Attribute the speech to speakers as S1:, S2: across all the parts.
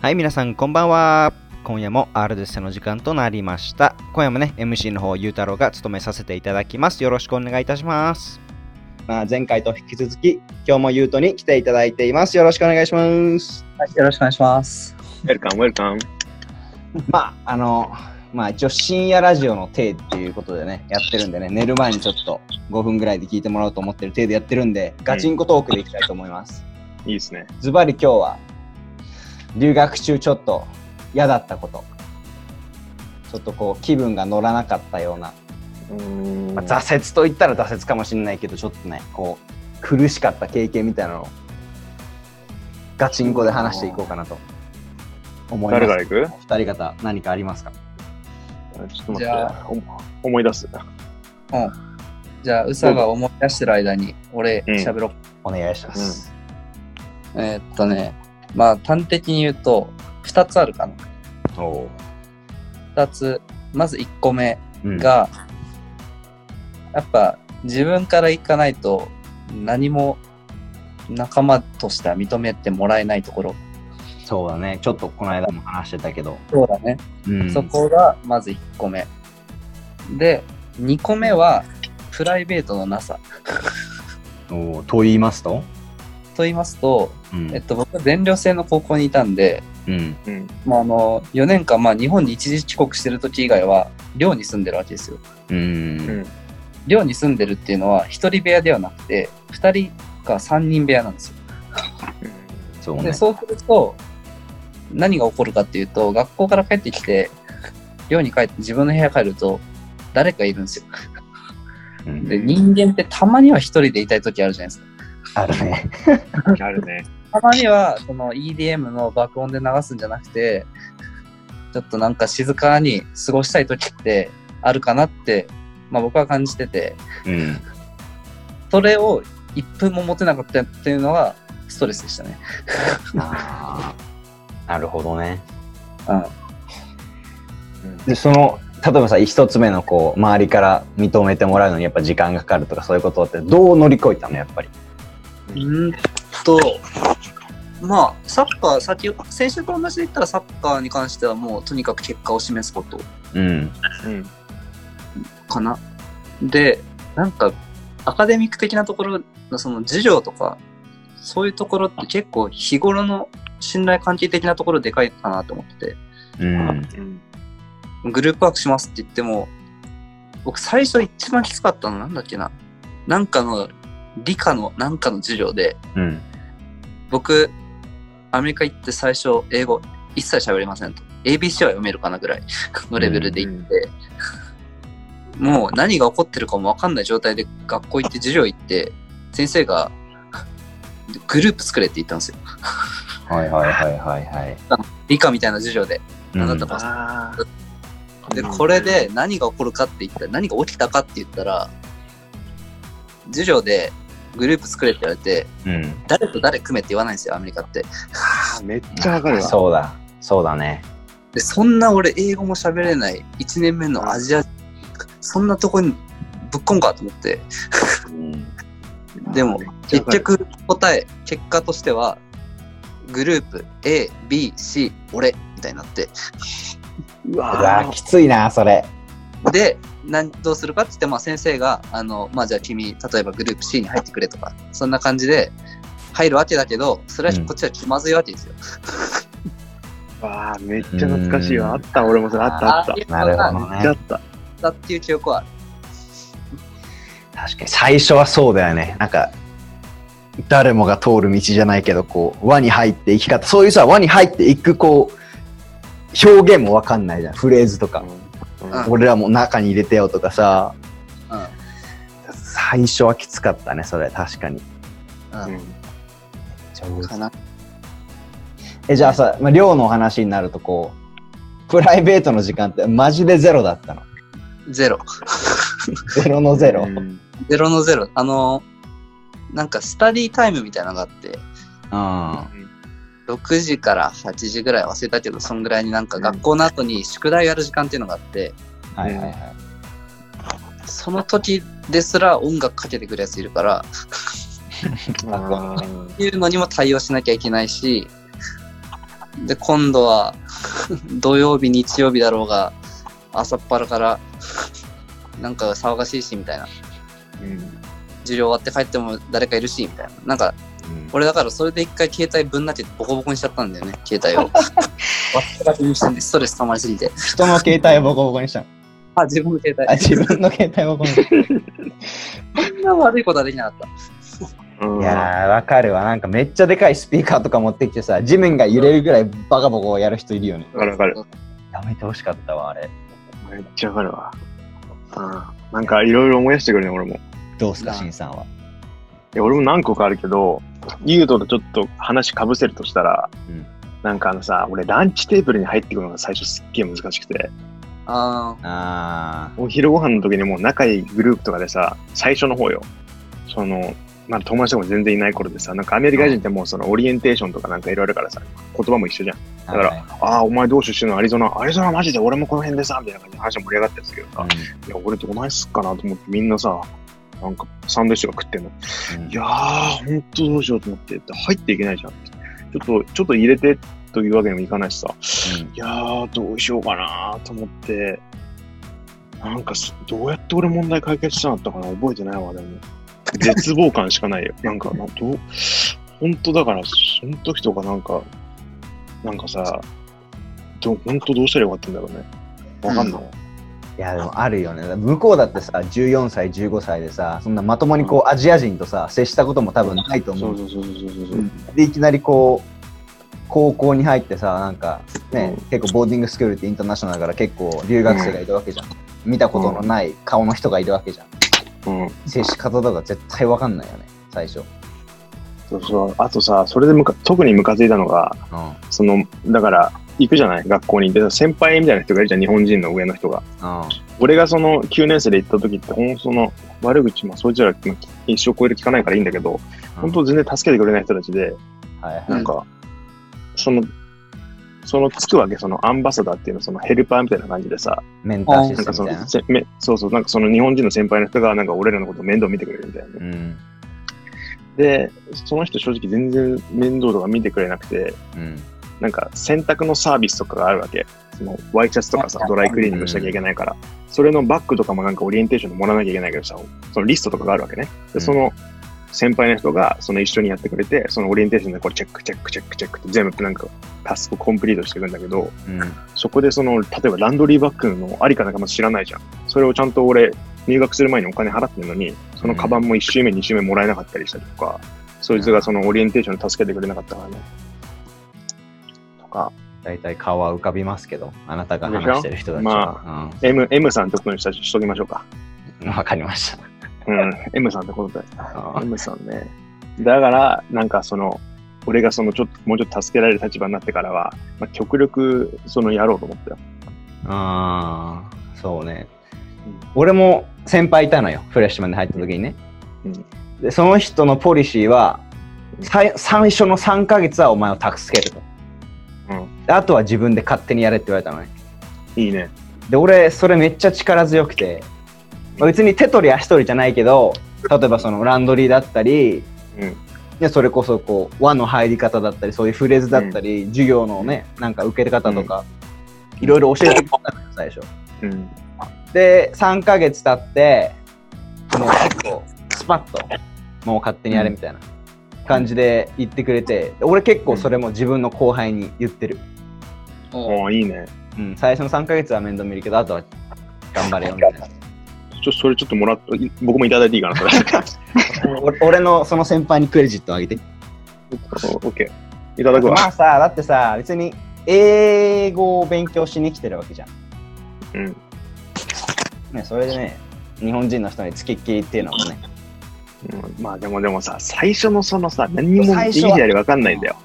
S1: はい、皆さんこんばんは。今夜も R デッセの時間となりました。今夜もね、MC の方、ゆうたろうが務めさせていただきます。よろしくお願いいたします。まあ、前回と引き続き、今日もゆうとに来ていただいています。よろしくお願いします。
S2: はい、よろしくお願いします。
S3: ウェルカム、ウェルカム。
S1: まあ、あの、まあ一応深夜ラジオの体っていうことでね、やってるんでね、寝る前にちょっと5分ぐらいで聞いてもらおうと思ってる体でやってるんで、ガチンコトークでいきたいと思います。
S3: いいですね。
S1: ズバリ今日は留学中ちょっと嫌だったこと。ちょっとこう気分が乗らなかったような、
S3: うーん。
S1: まあ、挫折と言ったら挫折かもしれないけどちょっとねこう苦しかった経験みたいなのをガチンコで話していこうかなと。思います。
S3: 誰から行く？
S1: 二人方何かありますか？
S3: ちょっと待
S2: じゃ
S3: って。お思い出す。
S2: うん。じゃあ、うさが思い出してる間に、俺、
S3: うん。
S2: 喋ろう。
S1: お願いします、
S2: えーっとね、まあ、端的に言うと、2つあるかな。
S1: おお
S2: 2つ。まず1個目
S1: うん
S2: が、やっぱ、自分から行かないと、何も仲間としては認めてもらえないところ。
S1: そうだねちょっとこの間も話してたけど、
S2: そうだね。
S1: うん、
S2: そこが、まず1個目。で、2個目は、プライベートのなさ。
S1: おおと言いますと、
S2: と言いますと、
S1: うん
S2: えっと、僕、全寮制の高校にいたんで、
S1: うん、
S3: うん。
S2: まあ、あの4年間、まあ、日本に一時帰国してる時以外は寮に住んでるわけですよ。
S1: うん
S3: うん。
S2: 寮に住んでるっていうのは1人部屋ではなくて2人か3人部屋なんですよ。
S1: そうね
S2: でそうすると何が起こるかっていうと学校から帰ってきて寮に帰って自分の部屋帰ると誰かいるんですよ。
S1: うん
S2: で人間ってたまには1人でいたい時あるじゃないですか。
S1: あるね
S3: あるね。
S2: たまにはその EDM の爆音で流すんじゃなくてちょっとなんか静かに過ごしたい時ってあるかなって、まあ、僕は感じてて
S1: うん
S2: それを1分も持てなかったっていうのがストレスでしたね。
S1: あーなるほどね。
S2: うん、
S1: でその例えばさ一つ目のこう周りから認めてもらうのにやっぱ時間がかかるとかそういうことってどう乗り越えたのやっぱり？
S2: うんとまあサッカー先先週と同じで言ったらサッカーに関してはもうとにかく結果を示すこと
S1: うん
S3: うん。
S2: かな。でなんかアカデミック的なところのその授業とかそういうところって結構日頃の信頼関係的なところでかいかなと思ってて
S1: うん
S3: うん。
S2: グループワークしますって言っても僕最初一番きつかったのなんだっけななんかの理科のなんかの授業で
S1: うん。
S2: 僕アメリカ行って最初英語一切喋れませんと。ABC は読めるかなぐらいのレベルで行って、もう何が起こってるかも分かんない状態で学校行って授業行って先生がグループ作れって言ったんですよ。
S1: はいはいはいはいはい。
S2: 理科みたいな授業で
S1: うん。
S2: あなたも。
S3: ああ。
S2: でこれで何が起こるかって言ったら何が起きたかって言ったら授業でグループ作れって言われて
S1: うん。
S2: 誰と誰組めって言わないんですよアメリカって。
S3: めっちゃわかるわ。
S1: そうだ。そうだね。
S2: でそんな俺英語も喋れない1年目のアジアそんなとこにぶっこんかと思って。
S1: うん。
S2: でも結局答え結果としてはグループ ABC 俺みたいになって。
S3: う
S1: うわ
S3: わ
S1: ーきついなそれ。
S2: でなんどうするかって言って、まあ、先生があの、まあ、じゃあ君例えばグループ C に入ってくれとかそんな感じで入るわけだけどそれは
S1: うん
S2: こっちは気まずいわけですよ。
S3: ー わーめっちゃ懐かしいわ。あった、俺もそれあったあった。めっ
S1: なるほどね。
S3: ちゃあった。
S2: だっていう記憶はある。
S1: 確かに最初はそうだよね。なんか誰もが通る道じゃないけどこう輪に入っていき方そういうさ輪に入っていくこう表現もわかんないじゃんフレーズとか。
S3: うん
S2: うん。
S1: 俺らも中に入れてよとかさ。
S2: うん。
S1: 最初はきつかったねそれ確かに。
S2: うん。かな。
S1: えじゃあさ、まあ、寮の話になるとこうプライベートの時間ってマジでゼロだったの？
S2: ゼロ。
S1: ゼロのゼロ、
S3: うん。
S2: ゼロのゼロ。あの、なんかスタディタイムみたいなのがあって、
S1: うん
S2: 6時から8時ぐらい忘れたけど、そんぐらいになんか学校の後に宿題やる時間っていうのがあって、
S1: はいはいはい
S2: その時ですら音楽かけてくるやついるから、って いうのにも対応しなきゃいけないし、で、今度は土曜日、日曜日だろうが、朝っぱらから、なんか騒がしいし、みたいな。
S3: うん。
S2: 授業終わって帰っても誰かいるし、みたいな。なんか、俺だからそれで一回携帯ぶんなってボコボコにしちゃったんだよね、携帯を。忘れがちにしてストレス溜まりすぎて。
S1: 人の携帯をボコボコにしたの。
S2: あ、自分の携帯。
S1: あ、自分の携帯をボコボコにした。
S2: そんな悪いことはできなかった。
S3: うん
S1: いやー、わかるわ。なんかめっちゃでかいスピーカーとか持ってきてさ、地面が揺れるぐらいバカボコやる人いるよね。
S3: わかるわかる。
S1: やめてほしかったわ、あれ。
S3: めっちゃわかるわ。うん。なんかいろいろ思い出してくるね、俺も。い
S1: どうすか、しんさんは。
S3: や、俺も何個かあるけど、ユートとちょっと話かぶせるとしたら、
S1: うん
S3: なんかあのさ、俺ランチテーブルに入ってくるのが最初すっげえ難しくて、
S2: あ
S1: あ
S3: お昼ご飯の時にもう仲いいグループとかでさ、最初の方よ。その、まあ友達とかも全然いない頃でさ、なんかアメリカ人ってもうそのオリエンテーションとかなんかいろいろあるからさ、言葉も一緒じゃん。
S1: ー。
S3: だから
S1: はい
S3: ああ、お前どう出身のアリゾナアリゾナマジで俺もこの辺でさ、みたいな感じで話が盛り上がってるんですけどさ、いや、俺どないすっかなと思ってみんなさ、なんかサンドイッチとか食ってんの。
S1: うんうん
S3: いやー、ほんとどうしようと思って、入っていけないじゃん。ちょっと、ちょっと入れてというわけにもいかないしさ、いやー、どうしようかなと思って、なんかす、どうやって俺問題解決したんだったかな覚えてないわ、でも。絶望感しかないよ。なんか、などう、本当だから、その時とかなんか、なんかさ、ど本当どうしたらよかったんだろうね。わかんない。
S1: いやでもあるよね。向こうだってさ14歳15歳でさそんなまともにこうアジア人とさ接したことも多分ないと思
S3: そう。
S1: でいきなりこう高校に入ってさなんかね、
S3: うん。
S1: 結構ボーディングスクールってインターナショナルだから結構留学生がいるわけじゃん、見たことのない顔の人がいるわけじゃん。
S3: うん。
S1: 接し方とか絶対わかんないよね最初。
S3: そうそう。あとさ、それでむか特にムカついたのが、
S1: うん。
S3: その、だから、行くじゃない？学校に。で、先輩みたいな人がいるじゃん、日本人の上の人が。
S1: うん
S3: 俺がその9年生で行った時って、ほんとその、悪口、まあ、そいつら、まあ一生超える聞かないからいいんだけど、本当全然助けてくれない人たちで、
S1: はいはい。
S3: なんか、その、そのつくわけ、そのアンバサダーっていうの、そのヘルパーみたいな感じでさ、
S1: メンターシステムみたいな。
S3: そうそう、なんかその日本人の先輩の人が、なんか俺らのことを面倒見てくれるみたいな。ね。
S1: うん。
S3: で、その人正直全然面倒とか見てくれなくて、
S1: うん
S3: なんか洗濯のサービスとかがあるわけ。そのワイシャツとかさ、ドライクリーニングしなきゃいけないから、それのバッグとかもなんかオリエンテーションでもらわなきゃいけないけどさ、そのリストとかがあるわけね。で、その先輩の人がその一緒にやってくれて、そのオリエンテーションでこれチェックチェックチェックチェックって全部なんかタスクコンプリートしていくんだけど、
S1: うん
S3: そこでその、例えばランドリーバッグのありかなんかまず知らないじゃん。それをちゃんと俺、入学する前にお金払ってるのに、そのカバンも1周目、2周目もらえなかったりしたりとか、そいつがそのオリエンテーションで助けてくれなかったからね。とか、
S1: 大体顔は浮かびますけどあなたが話してる人たちは、
S3: M, M さんってことにしたししときましょうか。
S1: うんわかりました。
S3: うん、M さんってことで。
S1: あ
S3: M さんね。だから、なんかその、俺がそのちょっと、もうちょっと助けられる立場になってからは、まあ、極力、そのやろうと思ったよ。
S1: あーそうね、
S3: うん。
S1: 俺も先輩いたのよフレッシュマンで入った時にね、
S3: うん。
S1: でその人のポリシーは最初の3ヶ月はお前を助けるとあとは自分で勝手にやれって言われたのね
S3: いいね。
S1: で俺それめっちゃ力強くて、まあ別に手取り足取りじゃないけど例えばそのランドリーだったり
S3: うん。
S1: でそれこそこう輪の入り方だったりそういうフレーズだったり、授業のねなんか受け方とか、いろいろ教えてくれたのよ最初
S3: うん。
S1: で3ヶ月経ってもう結構スパッともう勝手にやれみたいな感じで言ってくれてで俺結構それも自分の後輩に言ってる、
S2: お
S3: おーいいね。
S1: うん、最初の3ヶ月は面倒見るけどあとは頑張れよみたいな
S3: ちょ、それちょっともらっい僕もいただいていいかな、それ。
S1: 俺俺のその先輩にクレジットあげて
S3: オッケー。いただくわ。
S1: まあさだってさ別に英語を勉強しに来てるわけじゃん、
S3: うん。
S1: ね、それでね日本人の人につきっきりっていうのもね
S3: うんまあでもでもさ、最初のそのさ、何にも
S1: 最初は
S3: いい左わかんないんだよ。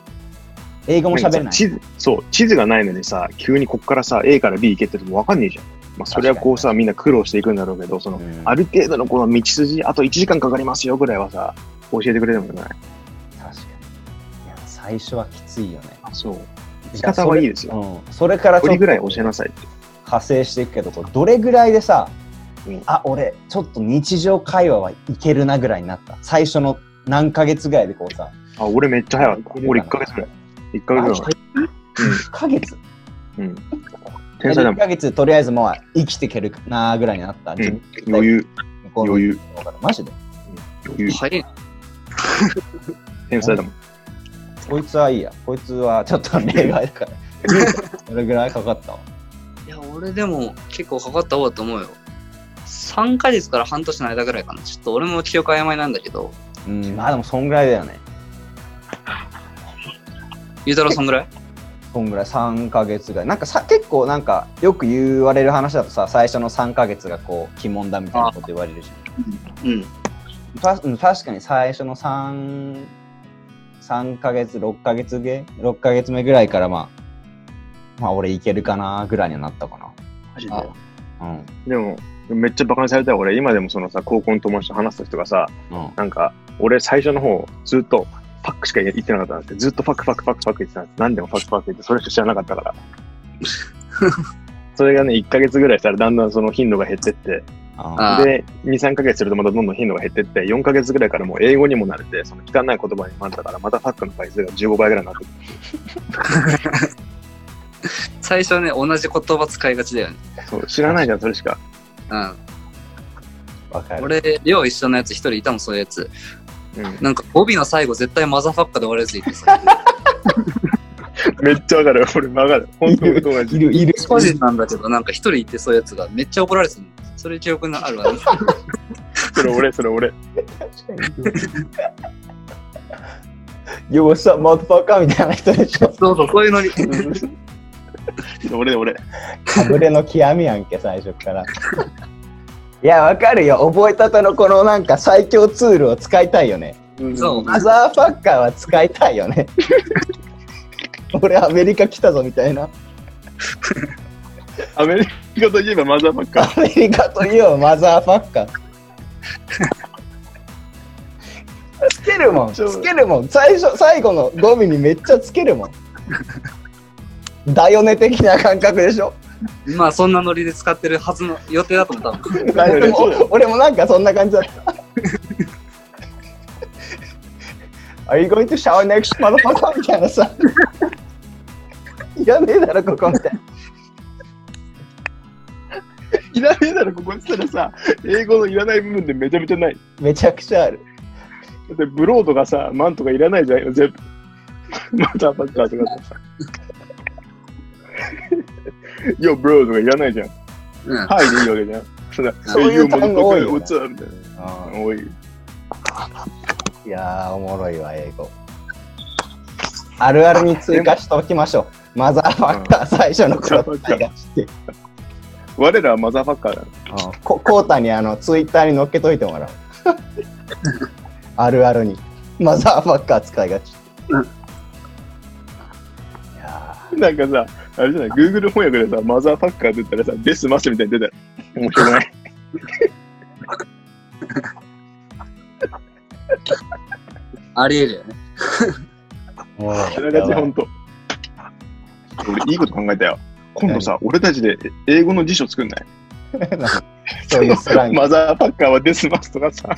S1: 英語も喋れない
S3: 地図そう、地図がないのにさ、急にこっからさ、A から B 行けって言ってもわかんねえじゃん。まあそれはこうさ、みんな苦労していくんだろうけど、その、
S1: うん
S3: ある程度のこの道筋、あと1時間かかりますよぐらいはさ、教えてくれるもんね。
S1: 確かにいや最初はきついよね
S3: そう。生き方はいいですよ。
S1: うん、それからちょっと
S3: ぐらい教えなさいって。
S1: 派生していくけどどれぐらいでさ、
S3: うん
S1: あ俺ちょっと日常会話はいけるなぐらいになった最初の何ヶ月ぐらいでこうさ
S3: あ、俺めっちゃ早かった。俺1ヶ月ぐらい。1ヶ月。
S1: 1ヶ月？
S3: うん。天才だ
S1: 1
S3: もん。
S1: ヶ月とりあえずもう生きていけるなーぐらいになった。
S3: ん余裕、余裕、
S1: マジで？
S3: 余裕。
S2: 早いな。
S3: 天才だもん。
S1: こいつはいいや。こいつはちょっと例外だから。どれぐらいかかったわ
S2: いや、俺でも結構かかった方だと思うよ。3ヶ月から半年の間ぐらいかな。ちょっと俺も記憶曖昧なんだけど、
S1: うん、まあでもそんぐらいだよね。
S2: ゆうたろうそんぐらい？
S1: そんぐらい3ヶ月ぐらい。なんかさ結構なんかよく言われる話だとさ、最初の3ヶ月がこう、鬼門だみたいなこと言われるじゃん。
S2: うん。
S1: たうん確かに最初の3、3ヶ月、6ヶ月目 ?6 ヶ月目ぐらいからまあ、まあ俺いけるかなぐらいにはなったか
S3: マジ
S2: あ
S1: な。うん。
S3: でも、めっちゃバカにされたよ。俺、今でもそのさ、高校の友達と話した人がさ、
S1: うん。
S3: なんか、俺最初の方、ずっと、ファックしか言ってなかったんですずっとファックファックファックファック言ってたんです。何でもファックファック言って、それしか知らなかったから。それがね、1ヶ月ぐらいしたらだんだんその頻度が減ってって、で、2、3ヶ月するとまたどんどん頻度が減ってって、4ヶ月ぐらいからもう英語にも慣れて、その汚い言葉にもなったから、またファックの回数が15倍ぐらいになってくる。
S2: 最初ね、同じ言葉使いがちだよね。
S3: そう、知らないじゃん、それしか。
S2: うん。
S1: わかる。
S2: 俺、寮一緒のやつ一人いたもん、そういうやつ。
S3: うん。
S2: なんか語尾の最後絶対マザーファッカーで終わるやついてさ。
S3: めっちゃわかる。俺もわかる。本当に同じ。
S1: いる、いる。
S2: 個人なんだけど、なんか一人いてそういうやつがめっちゃ怒られてるの。それ記憶にあるわ、ね。
S3: それ俺、それ俺。
S1: Yo, what's up, motherfucker? みたいな人でしょ。
S2: そうそう、そういうのに。
S3: 俺、俺。
S1: かぶれの極みやんけ、最初から。いや、わかるよ。覚えたてのこのなんか最強ツールを使いたいよね。
S2: そう
S1: マザーファッカーは使いたいよね。俺アメリカ来たぞみたいな。
S3: アメリカといえばマザーファッカー。
S1: アメリカといえばマザーファッカー。つけるもん、つけるもん。最初、最後の語尾にめっちゃつけるもん。だよね的な感覚でしょ？
S2: まあ、そんなノリで使ってるはずの予定だと思ったもん。
S3: だよね
S1: 俺も俺もなんかそんな感じだった。Are you going to shower next motherfucker? みたいなさ。いらねえだろ、ここみたいな。
S3: いらねえだろ、ここって言ったらさ、英語のいらない部分でめちゃめちゃない。
S1: めちゃくちゃある。
S3: だってブローとかさ、マンとかいらないじゃん、全部。マザーファッカーとかさ。よ、ブローとかいらないじゃん。
S2: うん。
S3: はいでいいわけじゃん。そんな
S1: そういう単語多いよね
S3: いな。多い。
S1: いやー、おもろいわ、英語。あるあるに追加しておきましょう。マザーファッカー最初の頃使いがちって。
S3: 我らはマザーファッカーだ。
S1: うんこコータにあのツイッターに載っけといてもらう。あるあるに。マザーファッカー使いがち。
S3: なんかさ、あれじゃない、Google 翻訳でさ、マザーファッカーって言ったらさ、デスマッシュみたいに出たら、面白くない？
S2: ありえるよね。
S3: あながちほんと。俺、いいこと考えたよ。今度さ、俺たちで英語の辞書作んない？
S1: そういうスラング
S3: マザーファッカーはデスマスとかさ、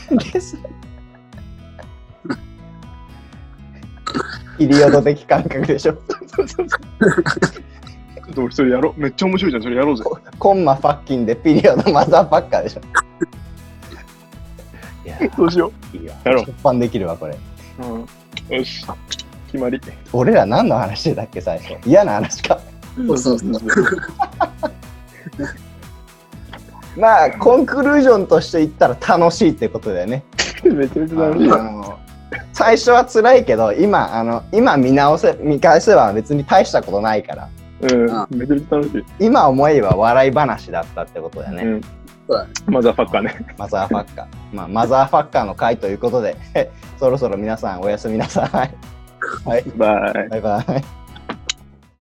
S1: ピリオド的感覚でしょ。
S3: うそうそうちょっと俺それやろう。めっちゃ面白いじゃん、それやろうぜ。
S1: コンマファッキンでピリオドマザーファッカーでしょ。いや
S3: そうしよ
S1: いいわ。
S3: やろう
S1: 出版できるわ、これ。
S3: う。ん。よし。決まり。
S1: 俺ら何の話だっけ、最初。嫌な話か。
S2: そうそうそう。
S1: まあ、コンクルージョンとして言ったら楽しいってことだよね。
S3: めちゃめちゃ楽しい。
S1: あの最初は辛いけど、今、あの、今見直せ、見返せば別に大したことないから、
S3: うん
S2: あ。
S3: めちゃめちゃ楽しい。
S1: 今思えば笑い話だったってことだよね。
S3: うん。
S2: そうだね。
S3: マザーファッカーね。
S1: マザーファッカー。まあ、マザーファッカーの回ということで、そろそろ皆さんおやすみなさい。はい、
S3: バイ。
S1: バイバイ。